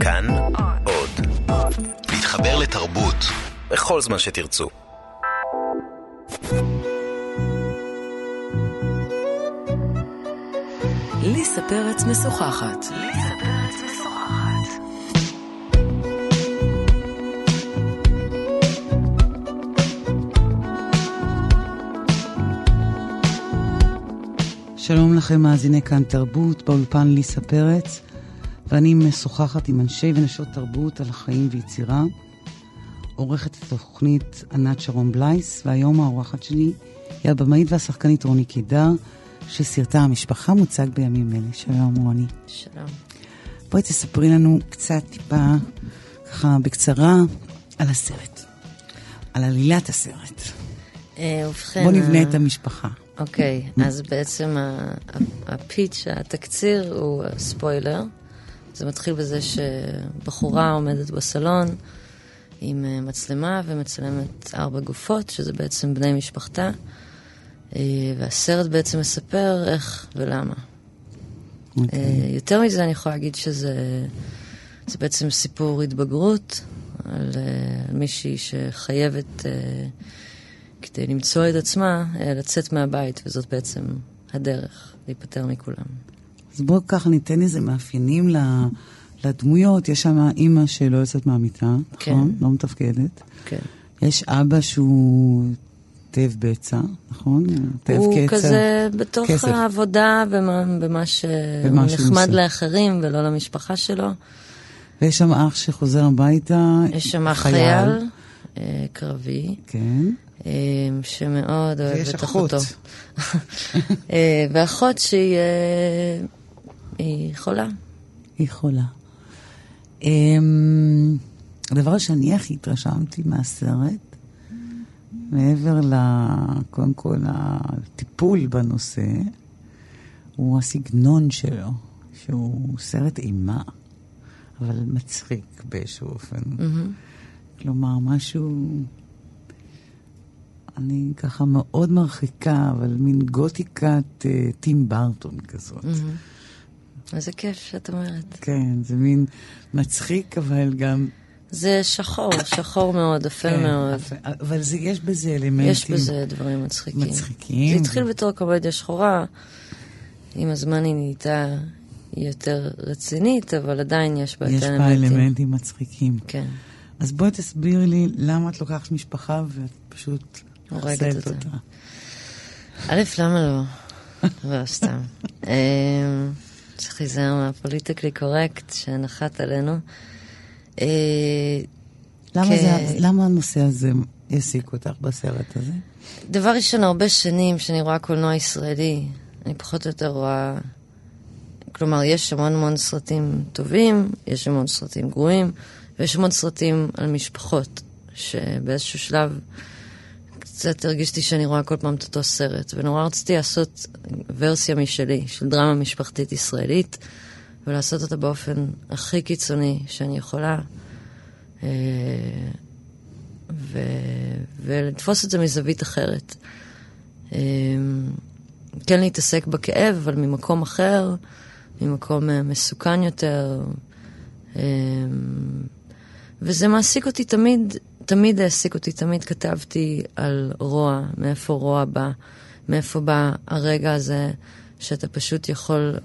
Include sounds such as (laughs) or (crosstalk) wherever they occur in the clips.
כאן עוד. להתחבר לתרבות בכל זמן שתרצו. ליסה פרץ משוחחת. שלום לכם, מאזיני כאן תרבות, באולפן ליסה פרץ, ואני משוחחת עם אנשי ונשות תרבות על החיים ויצירה. עורכת התוכנית ענת שרון בלייס, והיום האורחת שלי היא הבמאית והשחקנית רוני קידר, שסרטה המשפחה מוצג בימים אלה. שלום רוני. שלום. בואי תספרי לנו קצת טיפה, ככה בקצרה, על הסרט. על עלילת הסרט. אה, ובכן... בוא נבנה ה- את המשפחה. אוקיי, אז בעצם הפיץ', התקציר הוא ספוילר. זה מתחיל בזה שבחורה עומדת בסלון עם אה, מצלמה ומצלמת ארבע גופות, שזה בעצם בני משפחתה. אה, והסרט בעצם מספר איך ולמה. אוקיי. אה, יותר מזה אני יכולה להגיד שזה זה בעצם סיפור התבגרות על מישהי שחייבת, כדי למצוא את עצמה, לצאת מהבית, וזאת בעצם הדרך להיפטר מכולם. אז בואו ככה ניתן איזה מאפיינים ל- לדמויות. יש שם אימא שלא יוצאת מהמיטה, כן. נכון? לא מתפקדת. כן. יש אבא שהוא תאב בצע, נכון? תאב הוא קצע. כזה בתוך כסף. העבודה, במה, במה שהוא נחמד עושה. לאחרים ולא למשפחה שלו. ויש שם אח שחוזר הביתה. יש שם חייל אה, קרבי. כן. אה, שמאוד ויש אוהבת אחות. אחותו. (laughs) אה, ואחות שהיא היא חולה. היא חולה. אמ, הדבר שאני הכי התרשמתי מהסרט, מעבר ל... קודם כל, הטיפול בנושא, הוא הסגנון שלו, שהוא סרט אימה, אבל מצחיק באיזשהו אופן. כלומר, משהו... אני ככה מאוד מרחיקה, אבל מין גותיקת אה, טים ברטון כזאת. איזה כיף שאת אומרת. כן, זה מין מצחיק, אבל גם... זה שחור, שחור מאוד, אפל כן, מאוד. אבל זה, יש בזה אלמנטים. יש בזה דברים מצחיקים. מצחיקים. זה התחיל בתור קומדיה שחורה, עם הזמן היא נהייתה יותר רצינית, אבל עדיין יש בה את יש בה. אלמנטים מצחיקים. כן, אז בואי תסבירי לי למה את לוקחת משפחה ואת פשוט הורגת אותה. אותה. א', למה לא? לא, סתם. (laughs) צריך להיזהר מהפוליטיקלי קורקט שנחת עלינו. אה, למה, כן. זה, למה הנושא הזה העסיק אותך בסרט הזה? דבר ראשון, הרבה שנים שאני רואה קולנוע ישראלי, אני פחות או יותר רואה... כלומר, יש המון המון סרטים טובים, יש המון סרטים גרועים, ויש המון סרטים על משפחות, שבאיזשהו שלב קצת הרגישתי שאני רואה כל פעם את אותו סרט, ונורא רציתי לעשות ורסיה משלי, של דרמה משפחתית ישראלית, ולעשות אותה באופן הכי קיצוני שאני יכולה. אה, ו... ולתפוס את זה מזווית אחרת. אמ, כן להתעסק בכאב, אבל ממקום אחר, ממקום אה, מסוכן יותר. וזה מעסיק אותי תמיד, תמיד העסיק אותי, תמיד כתבתי על רוע, מאיפה רוע בא, מאיפה בא הרגע הזה שאתה פשוט יכול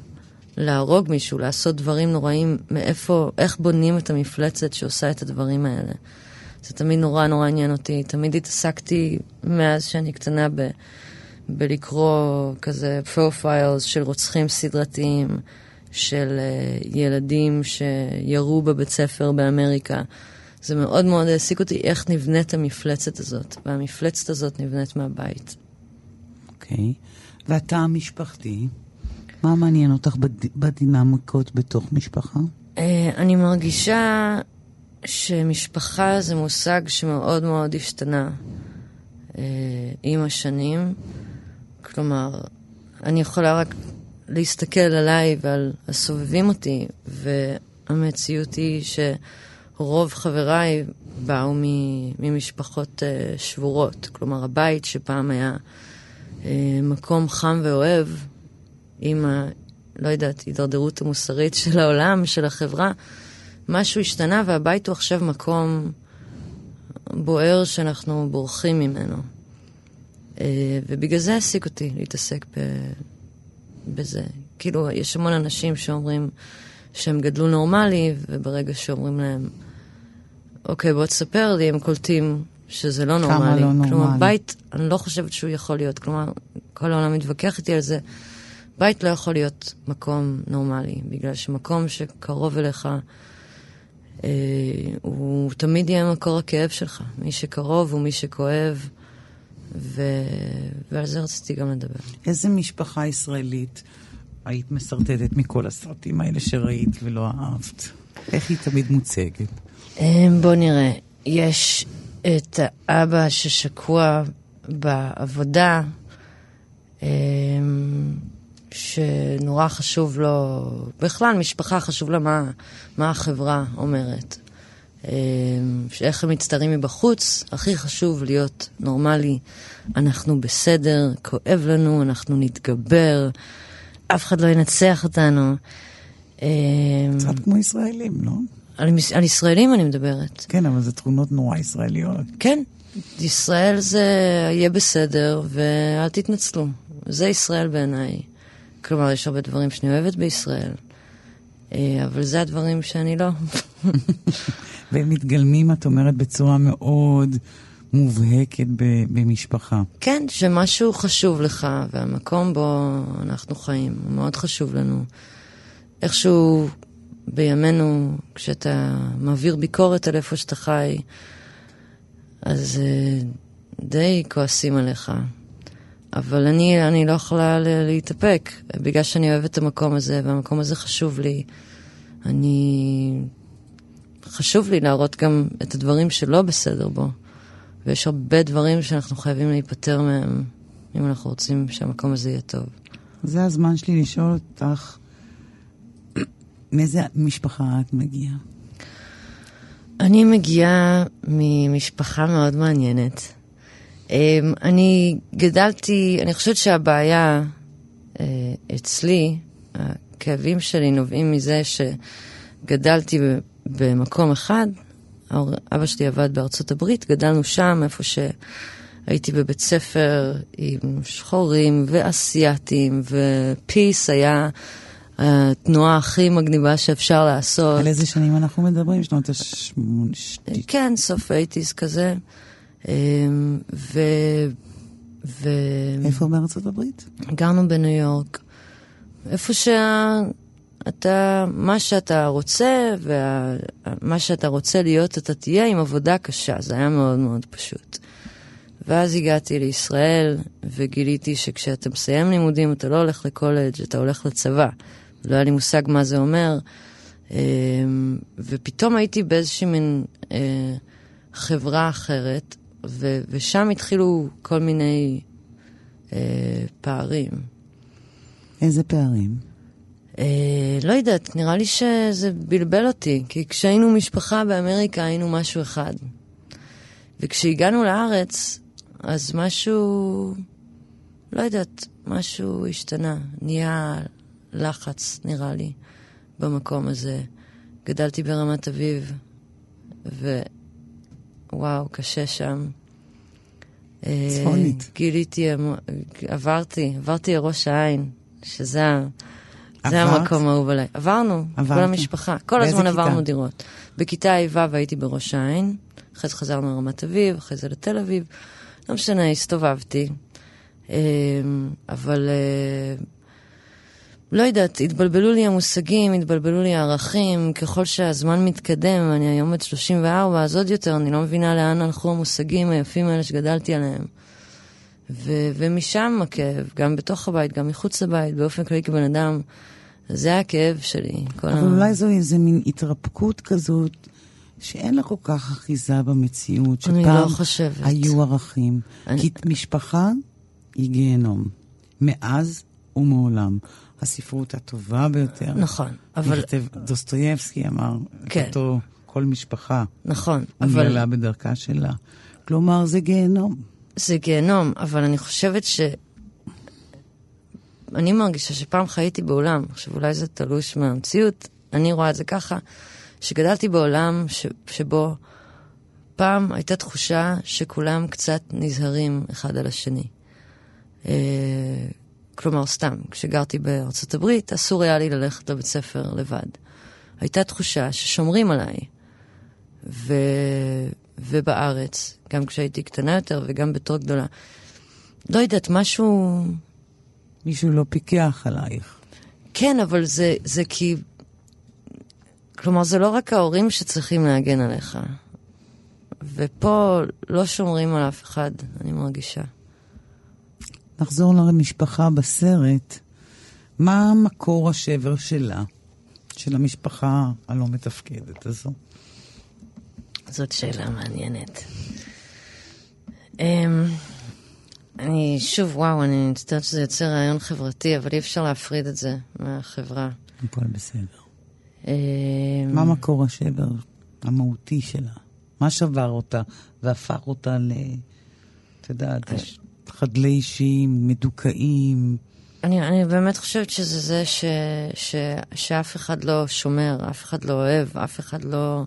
להרוג מישהו, לעשות דברים נוראים, מאיפה, איך בונים את המפלצת שעושה את הדברים האלה. זה תמיד נורא נורא עניין אותי. תמיד התעסקתי מאז שאני קטנה ב, בלקרוא כזה פרופיילס של רוצחים סדרתיים, של uh, ילדים שירו בבית ספר באמריקה. זה מאוד מאוד העסיק אותי איך נבנית המפלצת הזאת, והמפלצת הזאת נבנית מהבית. אוקיי. והתא המשפחתי, מה מעניין אותך בד... בדינמיקות בתוך משפחה? Uh, אני מרגישה שמשפחה זה מושג שמאוד מאוד השתנה uh, עם השנים. כלומר, אני יכולה רק להסתכל עליי ועל הסובבים אותי, והמציאות היא שרוב חבריי באו ממשפחות uh, שבורות. כלומר, הבית שפעם היה uh, מקום חם ואוהב, עם ה... לא יודעת, הידרדרות המוסרית (laughs) של העולם, של החברה, משהו השתנה והבית הוא עכשיו מקום בוער שאנחנו בורחים ממנו. אה, ובגלל זה העסיק אותי להתעסק ב... בזה. כאילו, יש המון אנשים שאומרים שהם גדלו נורמלי, וברגע שאומרים להם, אוקיי, בוא תספר לי, הם קולטים שזה לא נורמלי. כמה לא נורמלי. כלומר, בית, אני לא חושבת שהוא יכול להיות. כלומר, כל העולם מתווכח איתי על זה. בית לא יכול להיות מקום נורמלי, בגלל שמקום שקרוב אליך, אה, הוא תמיד יהיה מקור הכאב שלך. מי שקרוב הוא מי שכואב, ו... ועל זה רציתי גם לדבר. איזה משפחה ישראלית היית משרטטת מכל הסרטים האלה שראית ולא אהבת? איך היא תמיד מוצגת? אה, בוא נראה. יש את האבא ששקוע בעבודה, אה, שנורא חשוב לו, בכלל, משפחה חשוב לה מה, מה החברה אומרת. אה, איך הם מצטיירים מבחוץ, הכי חשוב להיות נורמלי. אנחנו בסדר, כואב לנו, אנחנו נתגבר, אף אחד לא ינצח אותנו. קצת כמו ישראלים, לא? על, על ישראלים אני מדברת. כן, אבל זה תכונות נורא ישראליות. כן, ישראל זה יהיה בסדר ואל תתנצלו. זה ישראל בעיניי. כלומר, יש הרבה דברים שאני אוהבת בישראל, אה, אבל זה הדברים שאני לא. (laughs) והם מתגלמים, את אומרת, בצורה מאוד מובהקת במשפחה. כן, שמשהו חשוב לך, והמקום בו אנחנו חיים, הוא מאוד חשוב לנו. איכשהו בימינו, כשאתה מעביר ביקורת על איפה שאתה חי, אז uh, די כועסים עליך. אבל אני, אני לא יכולה להתאפק, בגלל שאני אוהבת את המקום הזה, והמקום הזה חשוב לי. אני... חשוב לי להראות גם את הדברים שלא בסדר בו. ויש הרבה דברים שאנחנו חייבים להיפטר מהם, אם אנחנו רוצים שהמקום הזה יהיה טוב. זה הזמן שלי לשאול אותך, מאיזה משפחה את מגיעה? אני מגיעה ממשפחה מאוד מעניינת. אמ, אני גדלתי, אני חושבת שהבעיה אה, אצלי, הכאבים שלי נובעים מזה שגדלתי במקום אחד, אבא שלי עבד בארצות הברית, גדלנו שם, איפה שהייתי בבית ספר עם שחורים ואסייתים, ופיס היה התנועה הכי מגניבה שאפשר לעשות. על איזה שנים אנחנו מדברים? שנות ה-80? כן, סוף האייטיז כזה. אמ, ו... ו... איפה בארצות הברית? גרנו בניו יורק. איפה שאתה, מה שאתה רוצה, ומה שאתה רוצה להיות, אתה תהיה עם עבודה קשה. זה היה מאוד מאוד פשוט. ואז הגעתי לישראל, וגיליתי שכשאתה מסיים לימודים, אתה לא הולך לקולג', אתה הולך לצבא. לא היה לי מושג מה זה אומר. אמ, ופתאום הייתי באיזושהי מין אה, חברה אחרת, ו- ושם התחילו כל מיני אה, פערים. איזה פערים? אה, לא יודעת, נראה לי שזה בלבל אותי, כי כשהיינו משפחה באמריקה היינו משהו אחד. וכשהגענו לארץ, אז משהו, לא יודעת, משהו השתנה. נהיה לחץ, נראה לי, במקום הזה. גדלתי ברמת אביב, ו... וואו, קשה שם. צפונית. אה, גיליתי, עברתי, עברתי לראש העין, שזה זה המקום האהוב עליי. עברנו, עברת? כל המשפחה, כל הזמן כיתה? עברנו דירות. בכיתה ה' הייתי בראש העין, אחרי זה חזרנו לרמת אביב, אחרי זה לתל אביב, לא משנה, הסתובבתי. אה, אבל אה, לא יודעת, התבלבלו לי המושגים, התבלבלו לי הערכים, ככל שהזמן מתקדם, אני היום בת 34, אז עוד יותר, אני לא מבינה לאן הלכו המושגים היפים האלה שגדלתי עליהם. ו- ומשם הכאב, גם בתוך הבית, גם מחוץ לבית, באופן כללי כבן אדם, זה הכאב שלי. אבל ה... אולי זו איזה מין התרפקות כזאת, שאין לה כל כך אחיזה במציאות, שפעם לא חושבת. היו ערכים. אני... כי משפחה היא גיהנום, מאז ומעולם. הספרות הטובה ביותר. נכון, אבל... נכתב, דוסטויבסקי אמר, כן. אותו כל משפחה. נכון, אבל... אומללה בדרכה שלה. כלומר, זה גיהנום. זה גיהנום, אבל אני חושבת ש... אני מרגישה שפעם חייתי בעולם, עכשיו אולי זה תלוש מהמציאות, אני רואה את זה ככה, שגדלתי בעולם ש, שבו פעם הייתה תחושה שכולם קצת נזהרים אחד על השני. כלומר, סתם, כשגרתי בארצות הברית, אסור היה לי ללכת לבית ספר לבד. הייתה תחושה ששומרים עליי. ו... ובארץ, גם כשהייתי קטנה יותר וגם בתור גדולה. לא יודעת, משהו... מישהו לא פיקח עלייך. כן, אבל זה, זה כי... כלומר, זה לא רק ההורים שצריכים להגן עליך. ופה לא שומרים על אף אחד, אני מרגישה. נחזור למשפחה בסרט. מה מקור השבר שלה, של המשפחה הלא מתפקדת הזו? זאת שאלה מעניינת. Um, אני, שוב, וואו, אני מצטערת שזה יוצר רעיון חברתי, אבל אי אפשר להפריד את זה מהחברה. הכל בסדר. Um, מה מקור השבר המהותי שלה? מה שבר אותה והפך אותה ל... את יודעת, יש חדלי אישים, מדוכאים. אני, אני באמת חושבת שזה זה ש, ש, שאף אחד לא שומר, אף אחד לא אוהב, אף אחד לא,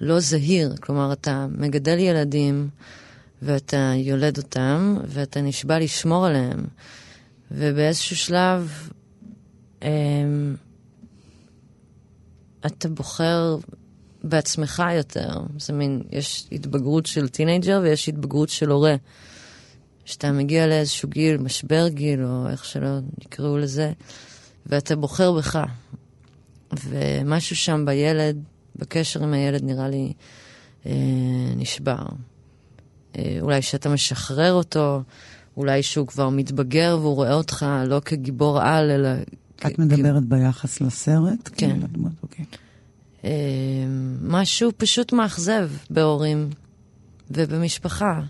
לא זהיר. כלומר, אתה מגדל ילדים ואתה יולד אותם ואתה נשבע לשמור עליהם. ובאיזשהו שלב אמ, אתה בוחר בעצמך יותר. זה מין, יש התבגרות של teenager ויש התבגרות של הורה. כשאתה מגיע לאיזשהו גיל, משבר גיל, או איך שלא יקראו לזה, ואתה בוחר בך. ומשהו שם בילד, בקשר עם הילד, נראה לי אה, נשבר. אה, אולי שאתה משחרר אותו, אולי שהוא כבר מתבגר והוא רואה אותך לא כגיבור על, אלא... את מדברת כ... ביחס לסרט? כן. כאילו, אוקיי. אה, משהו פשוט מאכזב בהורים ובמשפחה.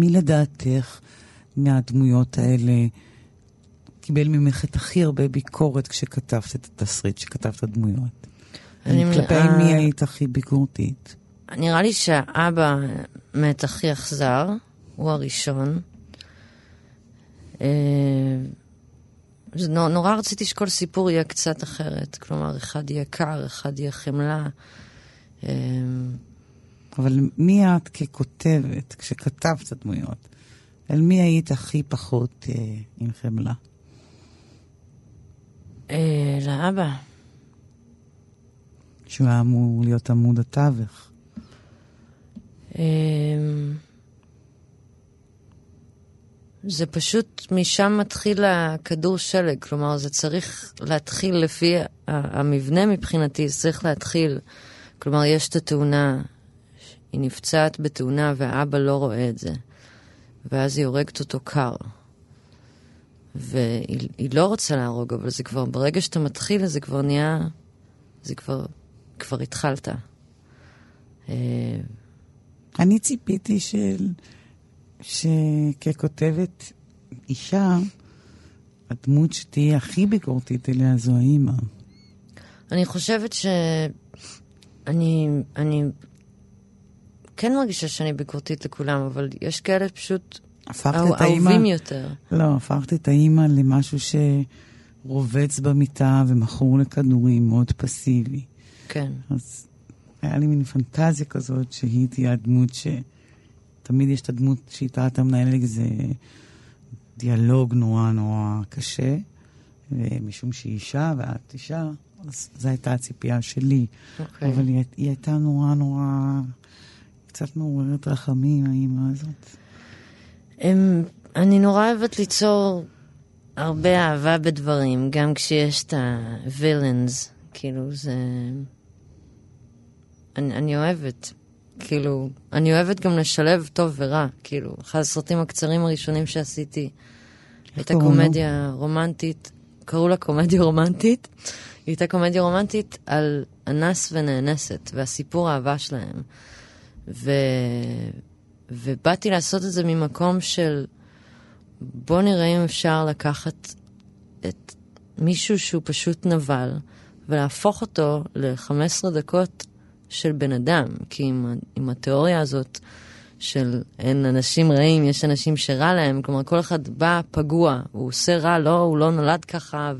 מי לדעתך מהדמויות האלה קיבל ממך את הכי הרבה ביקורת כשכתבת את התסריט, כשכתבת דמויות? אני, כלפי uh, מי היית הכי ביקורתית? נראה לי שהאבא מת הכי אכזר, הוא הראשון. Uh, נורא רציתי שכל סיפור יהיה קצת אחרת. כלומר, אחד יהיה קר, אחד יהיה חמלה. Uh, אבל מי את ככותבת, כשכתבת דמויות? אל מי היית הכי פחות אה, עם חמלה? אה, לאבא. שהוא היה אמור להיות עמוד התווך. אה, זה פשוט, משם מתחיל הכדור שלג, כלומר זה צריך להתחיל לפי המבנה מבחינתי, זה צריך להתחיל, כלומר יש את התאונה, היא נפצעת בתאונה והאבא לא רואה את זה. ואז היא הורגת אותו קר. והיא לא רוצה להרוג, אבל זה כבר, ברגע שאתה מתחיל, זה כבר נהיה, זה כבר, כבר התחלת. אה, אני ציפיתי של, שככותבת אישה, הדמות שתהיה הכי ביקורתית אליה זו האימא. אני חושבת שאני אני כן מרגישה שאני ביקורתית לכולם, אבל יש כאלה פשוט אהובים יותר. לא, הפכת את האימא למשהו שרובץ במיטה ומכור לכדורים, מאוד פסיבי. כן. אז היה לי מין פנטזיה כזאת שהיא תהיה הדמות ש... תמיד יש את הדמות שאיתה אתה מנהל איזה דיאלוג נורא נורא קשה, ומשום שהיא אישה ואת אישה, אז זו הייתה הציפייה שלי. Okay. אוקיי. אבל היא, היא הייתה נורא נורא קצת מעוררת רחמים, האימא הזאת. הם, אני נורא אוהבת ליצור הרבה אהבה בדברים, גם כשיש את ה-villains, כאילו זה... אני, אני אוהבת, כאילו, אני אוהבת גם לשלב טוב ורע, כאילו, אחד הסרטים הקצרים הראשונים שעשיתי הייתה קומדיה רומנטית, קראו לה קומדיה רומנטית, היא הייתה קומדיה רומנטית על אנס ונאנסת, והסיפור האהבה שלהם. ו... ובאתי לעשות את זה ממקום של בוא נראה אם אפשר לקחת את מישהו שהוא פשוט נבל ולהפוך אותו ל-15 דקות של בן אדם. כי עם, עם התיאוריה הזאת של אין אנשים רעים, יש אנשים שרע להם, כלומר כל אחד בא פגוע, הוא עושה רע, לא, הוא לא נולד ככה,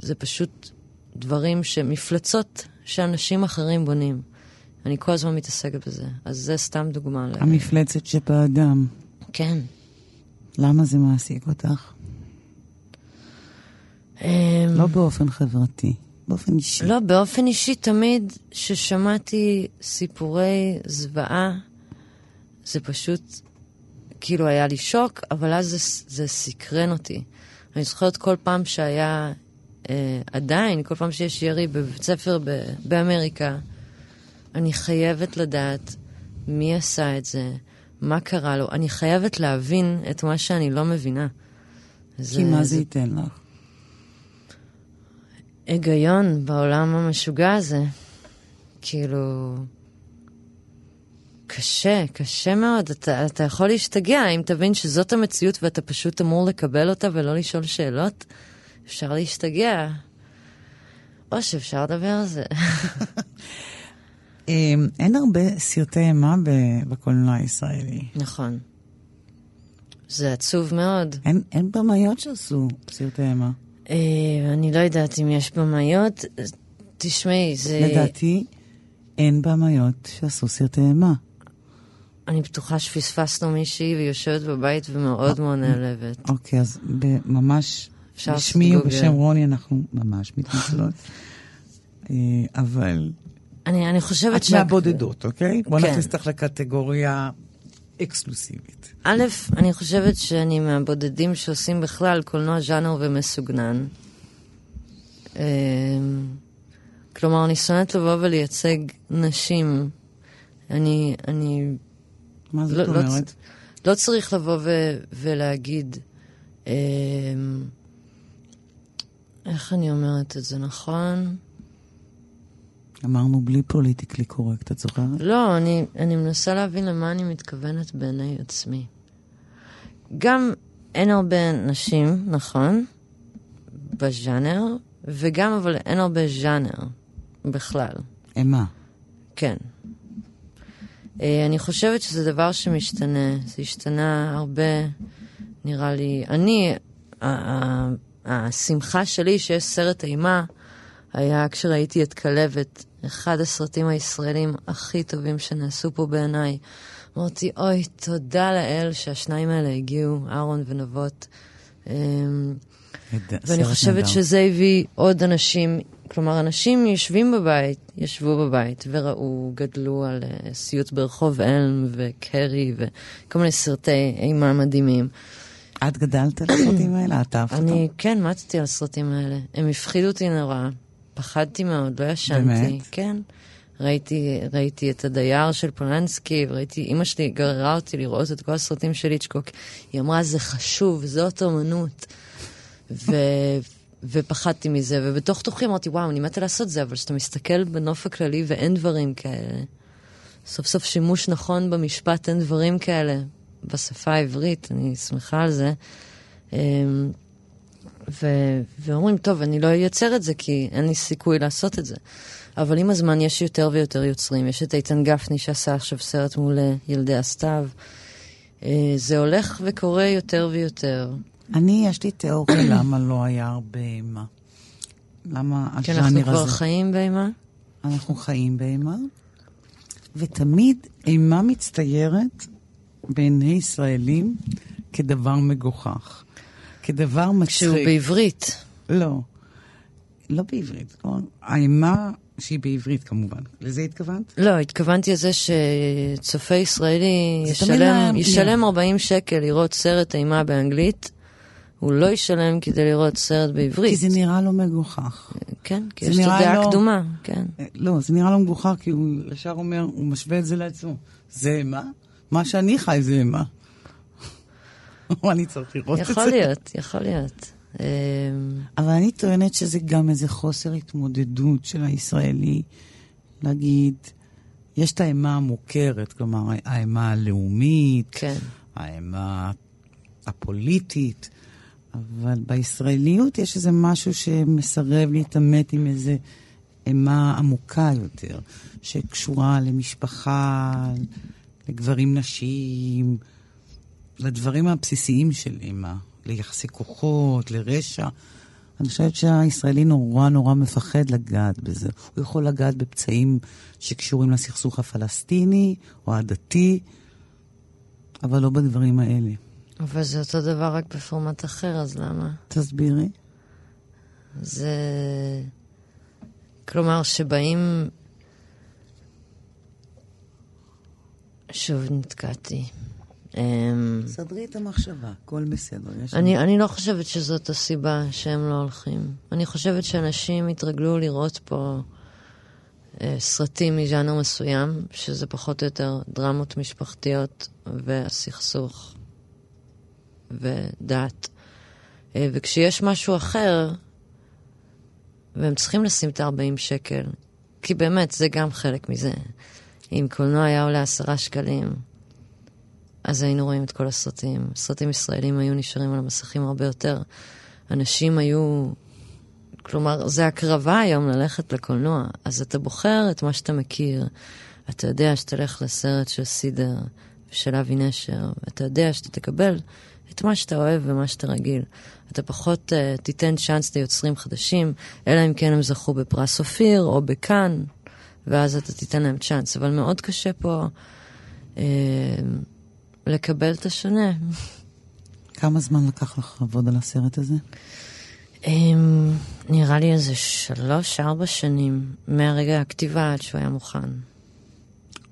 וזה פשוט דברים שמפלצות שאנשים אחרים בונים. אני כל הזמן מתעסקת בזה. אז זה סתם דוגמה. המפלצת שבאדם. כן. למה זה מעסיק אותך? אמ, לא באופן חברתי, באופן אישי. לא, באופן אישי תמיד ששמעתי סיפורי זוועה, זה פשוט, כאילו היה לי שוק, אבל אז זה, זה סקרן אותי. אני זוכרת כל פעם שהיה, אה, עדיין, כל פעם שיש ירי בבית ספר ב- באמריקה, אני חייבת לדעת מי עשה את זה, מה קרה לו. אני חייבת להבין את מה שאני לא מבינה. כי מה זה ייתן לך? היגיון בעולם המשוגע הזה. כאילו... קשה, קשה מאוד. אתה, אתה יכול להשתגע אם תבין שזאת המציאות ואתה פשוט אמור לקבל אותה ולא לשאול שאלות. אפשר להשתגע. או שאפשר לדבר על זה. (laughs) אמ, אין הרבה סרטי אימה בקולנוע הישראלי. נכון. זה עצוב מאוד. אין, אין במאיות שעשו סרטי אימה. אה, אני לא יודעת אם יש במאיות. תשמעי, זה... לדעתי, אין במאיות שעשו סרטי אימה. אני בטוחה שפספסנו מישהי והיא יושבת בבית ומאוד מאוד נעלבת. אוקיי, אז ממש, בשמי ובשם רוני אנחנו ממש מתנצלות. (laughs) אה, אבל... אני, אני חושבת ש... את מהבודדות, אוקיי? בוא כן. נכניס אותך לקטגוריה אקסקלוסיבית. א', אני חושבת שאני מהבודדים שעושים בכלל קולנוע ז'אנר ומסוגנן. אמ, כלומר, אני שונאת לבוא ולייצג נשים. אני, אני... מה זאת לא, לא אומרת? לא, לא צריך לבוא ו, ולהגיד... אה, איך אני אומרת את זה נכון? אמרנו בלי פוליטיקלי קורקט, את זוכרת? לא, אני, אני מנסה להבין למה אני מתכוונת בעיני עצמי. גם אין הרבה נשים, נכון, בז'אנר, וגם אבל אין הרבה ז'אנר בכלל. אימה. כן. אה, אני חושבת שזה דבר שמשתנה. זה השתנה הרבה, נראה לי. אני, השמחה שלי שיש סרט אימה, היה כשראיתי את כלבת, אחד הסרטים הישראלים הכי טובים שנעשו פה בעיניי. אמרתי, אוי, תודה לאל שהשניים האלה הגיעו, אהרון ונבות. אמ, ואני חושבת שזה הביא עוד אנשים, כלומר, אנשים יושבים בבית, ישבו בבית וראו, גדלו על uh, סיוט ברחוב אלם וקרי וכל מיני סרטי אימה מדהימים. את גדלת על הסרטים האלה? את אהבת אותם? אני, כן, מתתי על הסרטים האלה. הם הפחידו אותי נורא. פחדתי מאוד, לא ישנתי. באמת? כן. ראיתי, ראיתי את הדייר של פולנסקי, וראיתי, אימא שלי גררה אותי לראות את כל הסרטים של איצ'קוק. היא אמרה, זה חשוב, זאת אומנות. ו, ופחדתי מזה, ובתוך תוכי אמרתי, וואו, אני מתה לעשות זה, אבל כשאתה מסתכל בנוף הכללי ואין דברים כאלה, סוף סוף שימוש נכון במשפט, אין דברים כאלה בשפה העברית, אני שמחה על זה. ו- ואומרים, טוב, אני לא אייצר את זה כי אין לי סיכוי לעשות את זה. אבל עם הזמן יש יותר ויותר יוצרים. יש את איתן גפני שעשה עכשיו סרט מול אה, ילדי הסתיו. אה, זה הולך וקורה יותר ויותר. אני, יש לי תיאוריה (coughs) למה לא היה הרבה אימה. למה הז'אנר הזה... כי אנחנו כבר חיים באימה? אנחנו חיים באימה, ותמיד אימה מצטיירת בעיני ישראלים כדבר מגוחך. כדבר מצחיק. שהוא בעברית. לא, לא בעברית. האימה שהיא בעברית כמובן. לזה התכוונת? לא, התכוונתי לזה שצופה ישראלי ישלם, ישלם 40 שקל לראות סרט אימה באנגלית. הוא לא ישלם כדי לראות סרט בעברית. כי זה נראה לו מגוחך. כן, כי יש לו דעה לא... קדומה, כן. לא, זה נראה לו מגוחך, כי הוא ישר אומר, הוא משווה את זה לעצמו. זה אימה? מה שאני חי זה אימה. או אני צריך לראות את זה. יכול להיות, יכול להיות. אמ, אבל אני טוענת שזה גם איזה חוסר התמודדות של הישראלי להגיד, יש את האימה המוכרת, כלומר, האימה הלאומית, כן. האימה הפוליטית, אבל בישראליות יש איזה משהו שמסרב להתעמת עם איזה אימה עמוקה יותר, שקשורה למשפחה, לגברים נשים, לדברים הבסיסיים של אימא, ליחסי כוחות, לרשע. אני חושבת שהישראלי נורא נורא מפחד לגעת בזה. הוא יכול לגעת בפצעים שקשורים לסכסוך הפלסטיני או הדתי, אבל לא בדברים האלה. אבל זה אותו דבר רק בפורמט אחר, אז למה? תסבירי. זה... כלומר, שבאים... שוב נתקעתי. אמ, סדרי את המחשבה, הכל בסדר. אני, אני לא חושבת שזאת הסיבה שהם לא הולכים. אני חושבת שאנשים התרגלו לראות פה אה, סרטים מז'אנר מסוים, שזה פחות או יותר דרמות משפחתיות והסכסוך ודת. אה, וכשיש משהו אחר, והם צריכים לשים את ה-40 שקל, כי באמת, זה גם חלק מזה. אם קולנוע היה עולה עשרה שקלים, אז היינו רואים את כל הסרטים. סרטים ישראלים היו נשארים על המסכים הרבה יותר. אנשים היו... כלומר, זה הקרבה היום ללכת לקולנוע. אז אתה בוחר את מה שאתה מכיר. אתה יודע שתלך לסרט של סידר ושל אבי נשר, ואתה יודע שאתה תקבל את מה שאתה אוהב ומה שאתה רגיל. אתה פחות uh, תיתן צ'אנס ליוצרים חדשים, אלא אם כן הם זכו בפרס אופיר או בכאן, ואז אתה תיתן להם צ'אנס. אבל מאוד קשה פה... Uh, לקבל את השונה. כמה זמן לקח לך לעבוד על הסרט הזה? Um, נראה לי איזה שלוש-ארבע שנים מהרגע הכתיבה עד שהוא היה מוכן.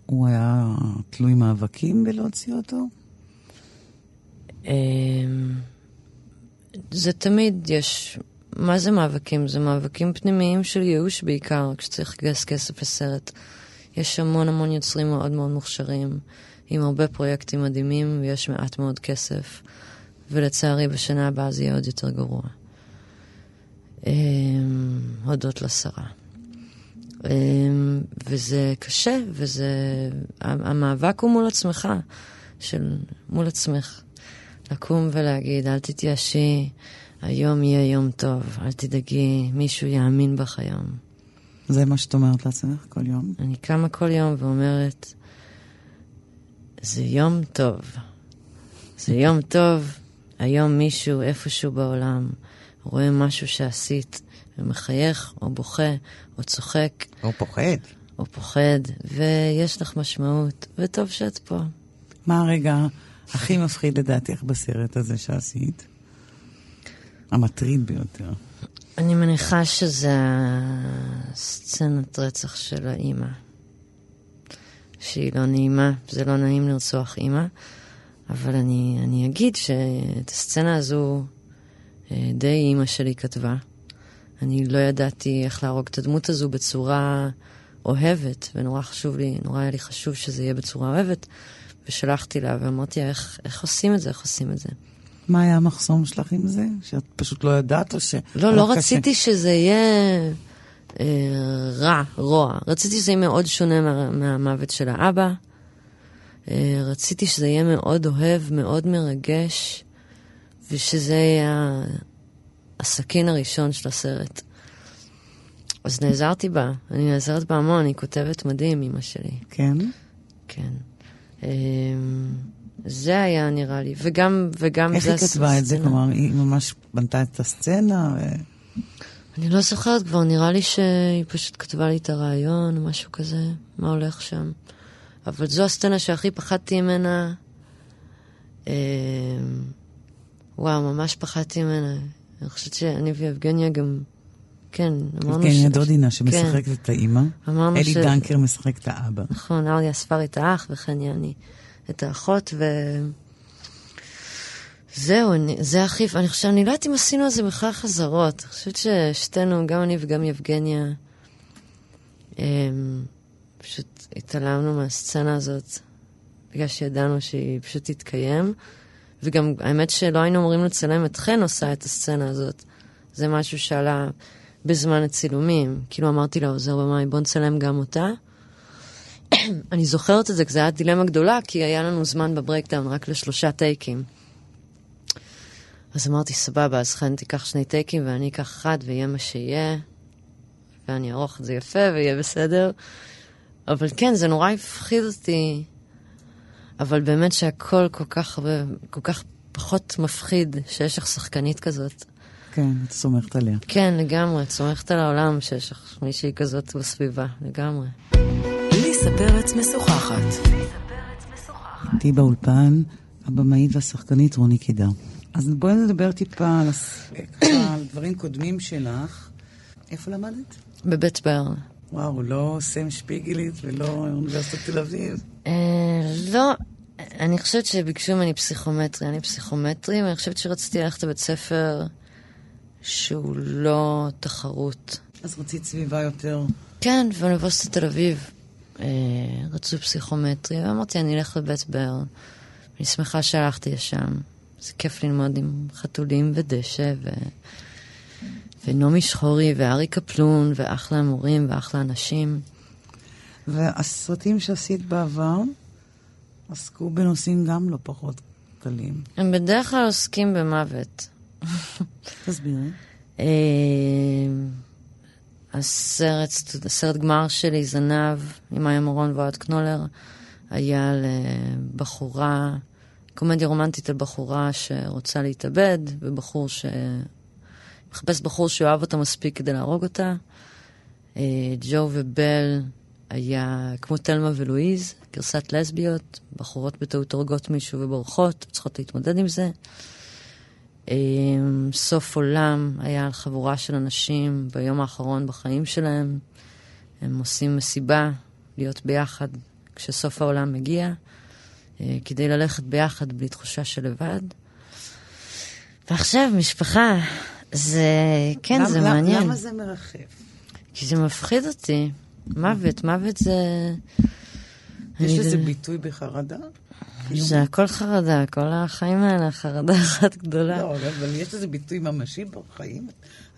הוא היה תלוי מאבקים בלהוציא אותו? Um, זה תמיד יש... מה זה מאבקים? זה מאבקים פנימיים של ייאוש בעיקר, כשצריך לגייס כסף לסרט. יש המון המון יוצרים מאוד מאוד מוכשרים. עם הרבה פרויקטים מדהימים, ויש מעט מאוד כסף, ולצערי בשנה הבאה זה יהיה עוד יותר גרוע. אמ, הודות לשרה. אמ, וזה קשה, וזה... המאבק הוא מול עצמך, של... מול עצמך. לקום ולהגיד, אל תתייאשי, היום יהיה יום טוב, אל תדאגי, מישהו יאמין בך היום. זה מה שאת אומרת לעצמך כל יום? אני קמה כל יום ואומרת, זה יום טוב. זה יום טוב, היום מישהו איפשהו בעולם רואה משהו שעשית ומחייך, או בוכה, או צוחק. או פוחד. או פוחד, ויש לך משמעות, וטוב שאת פה. מה הרגע הכי מפחיד לדעתך בסרט הזה שעשית? המטריד ביותר. אני מניחה שזה הסצנת רצח של האימא. שהיא לא נעימה, זה לא נעים לרצוח אימא, אבל אני, אני אגיד שאת הסצנה הזו אה, די אימא שלי כתבה. אני לא ידעתי איך להרוג את הדמות הזו בצורה אוהבת, ונורא חשוב לי, נורא היה לי חשוב שזה יהיה בצורה אוהבת, ושלחתי לה ואמרתי לה, איך, איך עושים את זה, איך עושים את זה. מה היה המחסום שלך עם זה? שאת פשוט לא ידעת או ש... לא, לא קשה? רציתי שזה יהיה... אה, רע, רוע. רציתי שזה יהיה מאוד שונה מה, מהמוות של האבא. אה, רציתי שזה יהיה מאוד אוהב, מאוד מרגש, ושזה יהיה הסכין הראשון של הסרט. אז נעזרתי בה, אני נעזרת בה המון, היא כותבת מדהים, אמא שלי. כן? כן. אה, זה היה נראה לי, וגם, וגם איך היא כתבה את זה? כלומר, היא ממש בנתה את הסצנה? ו... אני לא זוכרת כבר, נראה לי שהיא פשוט כתבה לי את הרעיון, או משהו כזה, מה הולך שם. אבל זו הסצנה שהכי פחדתי ממנה. אה, וואו, ממש פחדתי ממנה. אני חושבת שאני ויבגניה גם, כן, אמרנו ש... יבגניה דודינה שמשחקת כן. את האימא. אלי ש... דנקר משחק את האבא. נכון, אריה ספר את האח, וחני אני את האחות, ו... זהו, אני, זה הכי... אני חושבת, אני לא יודעת אם עשינו על זה בכלל חזרות. אני חושבת ששתינו, גם אני וגם יבגניה, אמ, פשוט התעלמנו מהסצנה הזאת, בגלל שידענו שהיא פשוט תתקיים. וגם, האמת שלא היינו אמורים לצלם את חן עושה את הסצנה הזאת. זה משהו שעלה בזמן הצילומים. כאילו אמרתי לעוזר במאי, בוא נצלם גם אותה. (clears throat) אני זוכרת את זה, כי זו הייתה דילמה גדולה, כי היה לנו זמן ב breakdown רק לשלושה טייקים. אז אמרתי, סבבה, אז חן תיקח שני טייקים ואני אקח אחד ויהיה מה שיהיה, ואני אערוך את זה יפה ויהיה בסדר. אבל כן, זה נורא הפחיד אותי. אבל באמת שהכל כל כך הרבה, כל כך פחות מפחיד שיש לך שחקנית כזאת. כן, את סומכת עליה. כן, לגמרי, את סומכת על העולם שיש לך מישהי כזאת בסביבה, לגמרי. ליסה פרץ משוחחת. איתי באולפן, הבמאית והשחקנית רוני קידר. אז בואי נדבר טיפה על. על דברים קודמים שלך. איפה למדת? בבית ברל. וואו, לא סם שפיגלית ולא אוניברסיטת תל אביב. אה, לא, אני חושבת שביקשו ממני פסיכומטרי, אני פסיכומטרי, ואני חושבת שרציתי ללכת לבית ספר שהוא לא תחרות. אז רצית סביבה יותר... כן, באוניברסיטת תל אביב אה, רצו פסיכומטרי, ואמרתי, אני אלך לבית ברל. אני שמחה שהלכתי לשם. זה כיף ללמוד עם חתולים ודשא, ו... ונעמי שחורי, וארי קפלון, ואחלה מורים, ואחלה אנשים. והסרטים שעשית בעבר עסקו בנושאים גם לא פחות קלים. הם בדרך כלל עוסקים במוות. (laughs) תסבירי. אה, הסרט, הסרט גמר שלי, זנב, עם מאיה מורון ואוהד קנולר, היה לבחורה, קומדיה רומנטית על בחורה שרוצה להתאבד, ובחור ש... מחפש בחור שאוהב אותה מספיק כדי להרוג אותה. אה, ג'ו ובל היה כמו תלמה ולואיז, גרסת לסביות, בחורות בטעות הורגות מישהו ובורחות, צריכות להתמודד עם זה. אה, סוף עולם היה על חבורה של אנשים ביום האחרון בחיים שלהם. הם עושים מסיבה, להיות ביחד כשסוף העולם מגיע, כדי ללכת ביחד בלי תחושה של לבד. ועכשיו, משפחה, זה, כן, למ, זה למ, מעניין. למה זה מרחף? כי זה מפחיד אותי. מוות, מוות זה... יש לזה ביטוי בחרדה? זה הכל חרדה, כל החיים האלה, חרדה אחת גדולה. לא, אבל יש לזה ביטוי ממשי בחיים?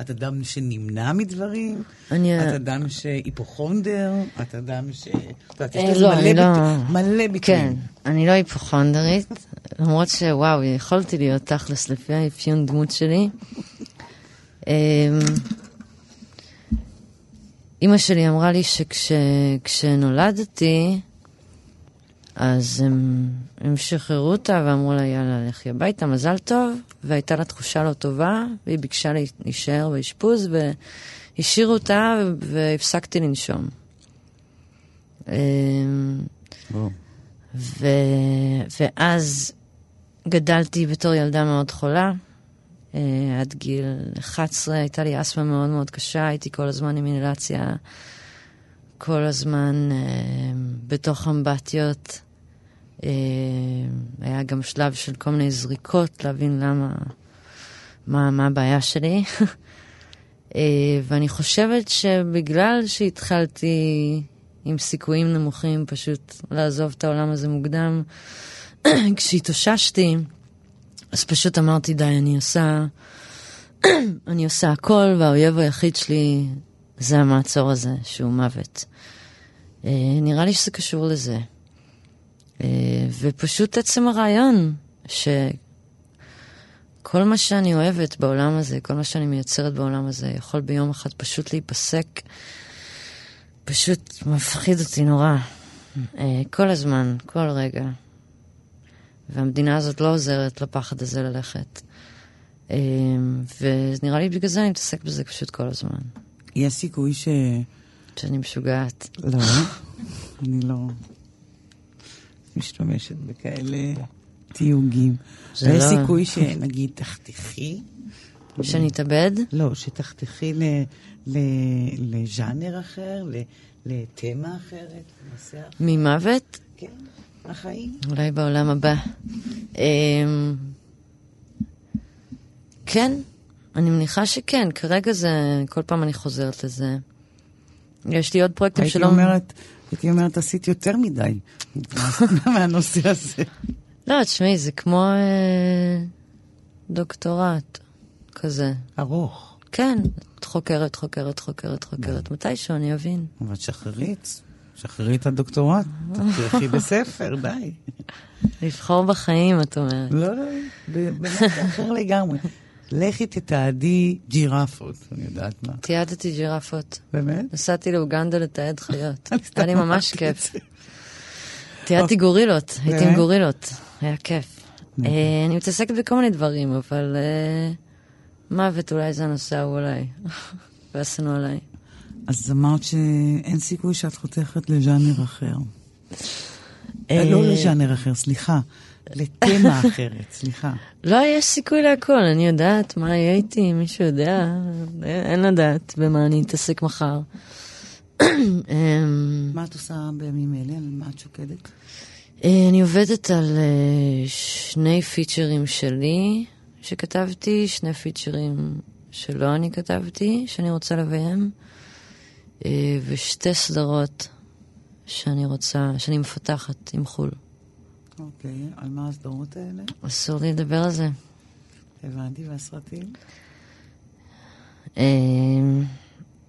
את אדם שנמנע מדברים? אני... את אדם שהיפוכונדר? את אדם ש... את יודעת, יש אה, לזה לא, מלא אני לא- ביטוי- מלא ביטויים. כן, אני לא היפוכונדרית, למרות שוואו, יכולתי להיות תכלס לפי האפיון דמות שלי. אמ, אימא שלי אמרה לי שכשנולדתי, אז הם, הם שחררו אותה ואמרו לה, יאללה, לכי הביתה, מזל טוב, והייתה לה תחושה לא טובה, והיא ביקשה לה- להישאר באשפוז, והשאירו אותה והפסקתי לנשום. אמ. ו... ואז גדלתי בתור ילדה מאוד חולה. Uh, עד גיל 11 הייתה לי אסתמה מאוד מאוד קשה, הייתי כל הזמן עם אינלציה, כל הזמן uh, בתוך אמבטיות. Uh, היה גם שלב של כל מיני זריקות, להבין למה, מה, מה הבעיה שלי. uh, (laughs) ואני חושבת שבגלל שהתחלתי עם סיכויים נמוכים פשוט לעזוב את העולם הזה מוקדם, (clears throat) כשהתאוששתי, אז פשוט אמרתי, די, אני עושה, (clears throat) אני עושה הכל, והאויב היחיד שלי זה המעצור הזה, שהוא מוות. אה, נראה לי שזה קשור לזה. אה, ופשוט עצם הרעיון, שכל מה שאני אוהבת בעולם הזה, כל מה שאני מייצרת בעולם הזה, יכול ביום אחד פשוט להיפסק, פשוט מפחיד אותי נורא. אה, כל הזמן, כל רגע. והמדינה הזאת לא עוזרת לפחד הזה ללכת. אה, ונראה לי בגלל זה אני מתעסק בזה פשוט כל הזמן. יש סיכוי ש... שאני משוגעת. לא, אני לא משתמשת בכאלה תיוגים. זה ויש לא- סיכוי שנגיד תחתכי? שאני אתאבד? לא, שתחתכי ל- ל- לז'אנר אחר, ל- לתמה אחרת, לנושא אחר. ממוות? כן, החיים. אולי בעולם הבא. אמ, כן, אני מניחה שכן, כרגע זה, כל פעם אני חוזרת לזה. יש לי עוד פרויקטים הייתי שלא... אומרת, הייתי אומרת, עשית יותר מדי (laughs) מהנושא הזה. לא, תשמעי, זה כמו אה, דוקטורט כזה. ארוך. כן, את חוקרת, חוקרת, חוקרת, חוקרת. מתישהו אני אבין. אבל שחררי, שחררי את הדוקטורט, תלכי בספר, די. לבחור בחיים, את אומרת. לא, לא, בנושא אחר לגמרי. לכי תתעדי ג'ירפות, אני יודעת מה. תיעדתי ג'ירפות. באמת? נסעתי לאוגנדה לתעד חיות. (laughs) היה לי ממש כיף. תיעדתי גורילות, הייתי עם? גורילות. היה כיף. אה, אני מתעסקת בכל מיני דברים, אבל אה, מוות אולי זה הנושא ההוא עליי, (laughs) ועשינו עליי. אז אמרת שאין סיכוי שאת חותכת לז'אנר אחר. אה, לא לז'אנר אחר, סליחה. לתמה אחרת, סליחה. לא, יש סיכוי להכל, אני יודעת מה יהיה איתי, מישהו יודע, אין לדעת במה אני אתעסק מחר. מה את עושה בימים אלה? על מה את שוקדת? אה, אני עובדת על אה, שני פיצ'רים שלי שכתבתי, שני פיצ'רים שלא אני כתבתי, שאני רוצה לביים, אה, ושתי סדרות שאני רוצה, שאני מפתחת עם חו"ל. אוקיי, על מה הסדרות האלה? אסור לי לדבר על זה. הבנתי, והסרטים?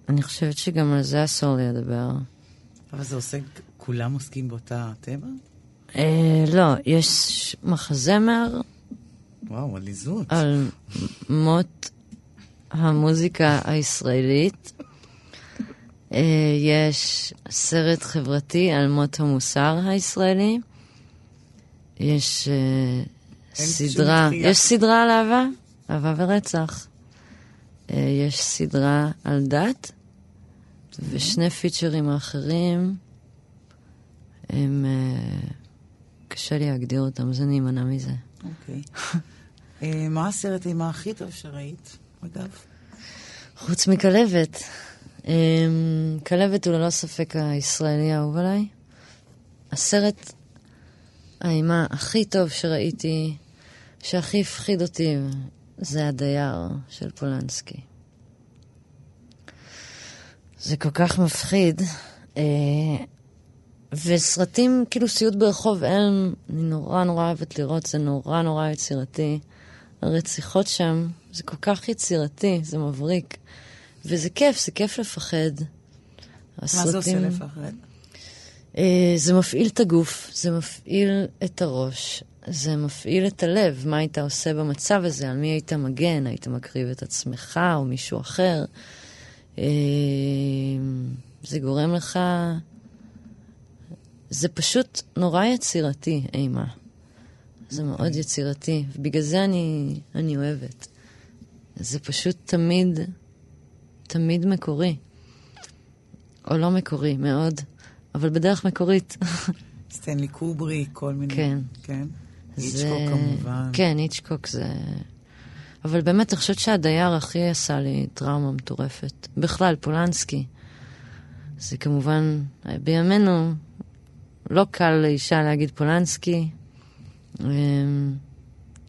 אני חושבת שגם על זה אסור לי לדבר. אבל זה עושה, כולם עוסקים באותה תמה? אה, לא, יש מחזמר. וואו, עליזות. על מות המוזיקה הישראלית. אה, יש סרט חברתי על מות המוסר הישראלי. יש אה, סדרה, יש סדרה על אהבה, אהבה ורצח. אה, יש סדרה על דת, ושני פיצ'רים האחרים, הם... אה, קשה לי להגדיר אותם, אז אני אמנע מזה. אוקיי. מה הסרט אימה הכי טוב שראית, אגב? חוץ מכלבת. כלבת הוא ללא ספק הישראלי האהוב עליי. הסרט האימה הכי טוב שראיתי, שהכי הפחיד אותי, זה הדייר של פולנסקי. זה כל כך מפחיד. אה, וסרטים, כאילו סיוט ברחוב אלם, אני נורא נורא אוהבת לראות, זה נורא נורא יצירתי. הרציחות שם, זה כל כך יצירתי, זה מבריק. וזה כיף, זה כיף לפחד. הסרטים... מה זה עושה לפחד? אה, זה מפעיל את הגוף, זה מפעיל את הראש, זה מפעיל את הלב. מה היית עושה במצב הזה? על מי היית מגן? היית מקריב את עצמך או מישהו אחר? אה, זה גורם לך... זה פשוט נורא יצירתי, אימה. זה מאוד. יצירתי, ובגלל זה אני, אני אוהבת. זה פשוט תמיד, תמיד מקורי. או לא מקורי, מאוד. אבל בדרך מקורית. סטנלי קוברי, כל מיני... כן. כן? איצ'קוק כמובן. כן, איצ'קוק זה... אבל באמת, אני חושבת שהדייר הכי עשה לי טראומה מטורפת. בכלל, פולנסקי. זה כמובן, בימינו לא קל לאישה להגיד פולנסקי, אמ,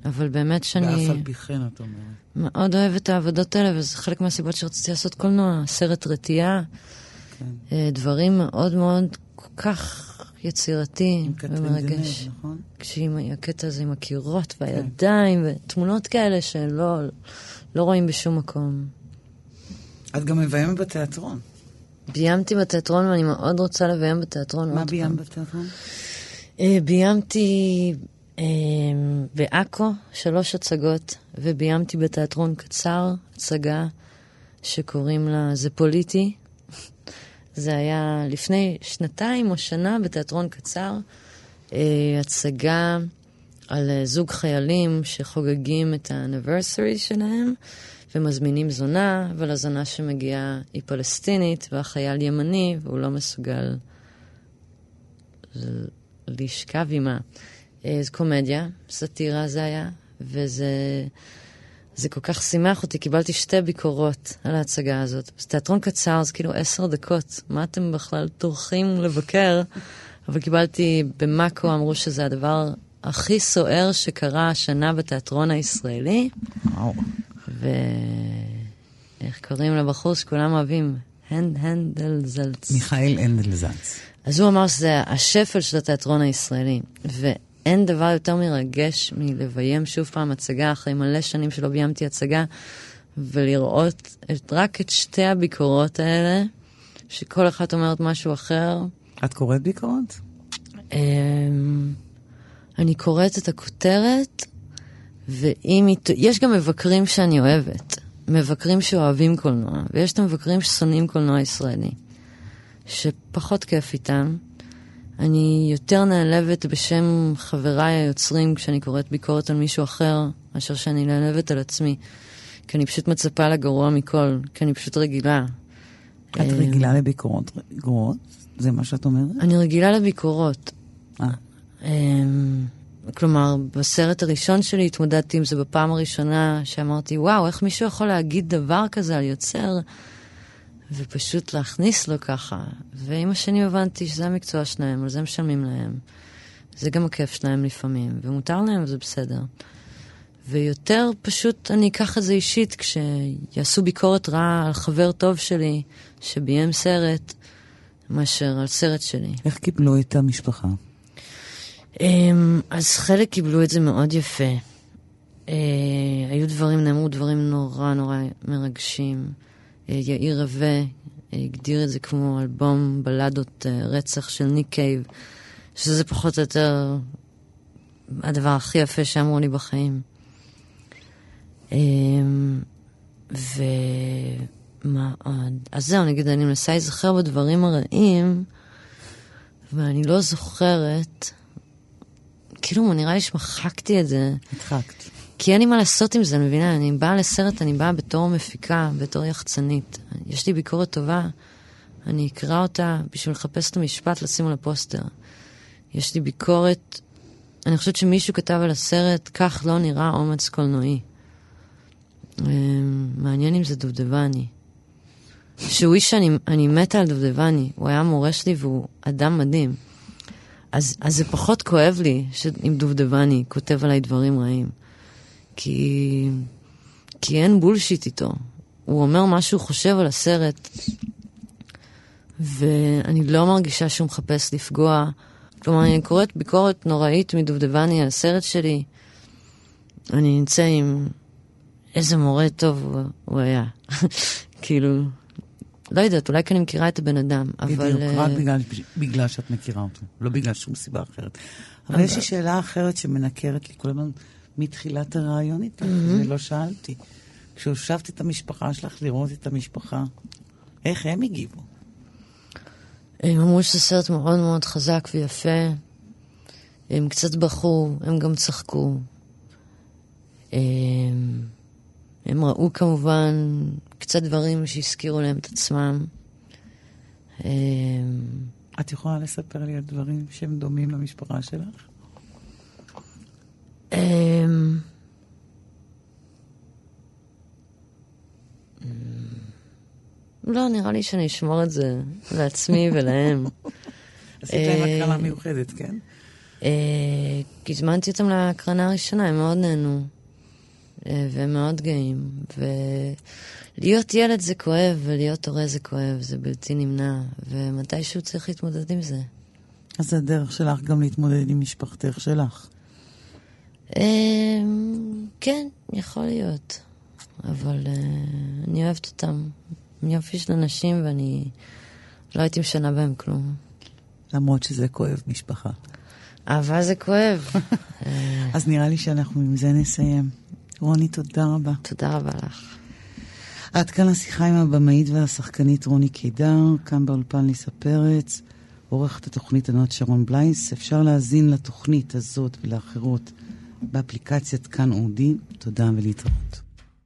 אבל באמת שאני... ואף על פי כן, את אומרת. מאוד אוהבת את העבודות האלה, וזה חלק מהסיבות שרציתי לעשות קולנוע, סרט רתיעה. כן. דברים מאוד מאוד כל כך יצירתי ומרגש. נכון? כשהיא, הקטע הזה עם הקירות והידיים, כן. ותמונות כאלה שלא לא רואים בשום מקום. את גם מביימת בתיאטרון. ביימתי בתיאטרון ואני מאוד רוצה לביים בתיאטרון מה ביים בתיאטרון? אה, ביימתי אה, בעכו שלוש הצגות, וביימתי בתיאטרון קצר הצגה שקוראים לה "זה פוליטי", זה היה לפני שנתיים או שנה בתיאטרון קצר, אה, הצגה על אה, זוג חיילים שחוגגים את האניברסרי שלהם ומזמינים זונה, אבל הזונה שמגיעה היא פלסטינית והחייל ימני והוא לא מסוגל לשכב עימה. אה, זו קומדיה, סאטירה זה היה, וזה... זה כל כך שימח אותי, קיבלתי שתי ביקורות על ההצגה הזאת. זה תיאטרון קצר, זה כאילו עשר דקות. מה אתם בכלל טורחים לבקר? אבל קיבלתי במאקו, אמרו שזה הדבר הכי סוער שקרה השנה בתיאטרון הישראלי. וואו. ואיך קוראים לבחור שכולם אוהבים? הנד הנדלזלץ. מיכאל הנדלזלץ. אז הוא אמר שזה השפל של התיאטרון הישראלי. ו... אין דבר יותר מרגש מלביים שוב פעם הצגה אחרי מלא שנים שלא ביימתי הצגה, ולראות את, רק את שתי הביקורות האלה, שכל אחת אומרת משהו אחר. את קוראת ביקורות? אמ, אני קוראת את הכותרת, ואם היא... יש גם מבקרים שאני אוהבת. מבקרים שאוהבים קולנוע, ויש את המבקרים ששונאים קולנוע ישראלי, שפחות כיף איתם. אני יותר נעלבת בשם חבריי היוצרים כשאני קוראת ביקורת על מישהו אחר, מאשר שאני נעלבת על עצמי. כי אני פשוט מצפה לגרוע מכל, כי אני פשוט רגילה. את רגילה לביקורות גרועות? זה מה שאת אומרת? אני רגילה לביקורות. אה. אמ, כלומר, בסרט הראשון שלי התמודדתי עם זה בפעם הראשונה, שאמרתי, וואו, איך מישהו יכול להגיד דבר כזה על יוצר, ופשוט להכניס לו ככה. ועם השני הבנתי שזה המקצוע שלהם, על זה משלמים להם. זה גם הכיף שלהם לפעמים, ומותר להם וזה בסדר. ויותר פשוט אני אקח את זה אישית כשיעשו ביקורת רעה על חבר טוב שלי שביים סרט, מאשר על סרט שלי. איך קיבלו את המשפחה? אמ, אז חלק קיבלו את זה מאוד יפה. אה, היו דברים, נאמרו דברים נורא נורא מרגשים. אה, יאיר רווה אה, הגדיר את זה כמו אלבום בלדות רצח של ניק קייב, שזה פחות או יותר הדבר הכי יפה שאמרו לי בחיים. אמ, ומה עוד? אז זהו, נגיד, אני מנסה להיזכר בדברים הרעים, ואני לא זוכרת. כאילו, נראה לי שמחקתי את זה. הדחקת. כי אין לי מה לעשות עם זה, אני מבינה? אני באה לסרט, אני באה בתור מפיקה, בתור יחצנית. יש לי ביקורת טובה, אני אקרא אותה בשביל לחפש את המשפט, לשים על הפוסטר. יש לי ביקורת, אני חושבת שמישהו כתב על הסרט, כך לא נראה אומץ קולנועי. אמ, מעניין אם זה דובדבני. שהוא איש שאני מתה על דובדבני, הוא היה מורה שלי והוא אדם מדהים. אז, אז זה פחות כואב לי אם דובדבני כותב עליי דברים רעים. כי, כי אין בולשיט איתו. הוא אומר מה שהוא חושב על הסרט, ואני לא מרגישה שהוא מחפש לפגוע. כלומר, אני קוראת ביקורת נוראית מדובדבני על הסרט שלי. אני נמצא עם איזה מורה טוב הוא, הוא היה. (laughs) כאילו, לא יודעת, אולי כי אני מכירה את הבן אדם, אבל... בדיוק, רק אה, בגלל, בגלל שאת מכירה אותו, לא בגלל שום סיבה אחרת. אבל יש לי שאלה אחרת שמנקרת לי כל הזמן מתחילת הרעיון איתך, ולא שאלתי. כשהושבת את המשפחה שלך לראות את המשפחה, איך הם הגיבו? הם אמרו שזה סרט מאוד מאוד חזק ויפה. הם קצת בכו, הם גם צחקו. הם, הם ראו כמובן קצת דברים שהזכירו להם את עצמם. את יכולה לספר לי על דברים שהם דומים למשפחה שלך? לא, נראה לי שאני אשמור את זה לעצמי ולהם. (laughs) עשית להם הקרנה מיוחדת, כן? הזמנתי אותם להקרנה הראשונה, הם מאוד נהנו. והם מאוד גאים. ולהיות ילד זה כואב, ולהיות הורה זה כואב, זה בלתי נמנע, ומתישהו צריך להתמודד עם זה. אז זה הדרך שלך גם להתמודד עם משפחתך שלך. כן, יכול להיות. אבל אני אוהבת אותם. יופי של אנשים, ואני לא הייתי משנה בהם כלום. למרות שזה כואב משפחה. אהבה זה כואב. (laughs) אז נראה לי שאנחנו עם זה נסיים. רוני, תודה רבה. תודה רבה לך. עד כאן השיחה עם הבמאית והשחקנית רוני קידר, כאן באולפן ליסה פרץ, עורכת התוכנית ענת שרון בלייס. אפשר להאזין לתוכנית הזאת ולאחרות באפליקציית כאן אודי. תודה ולהתראות.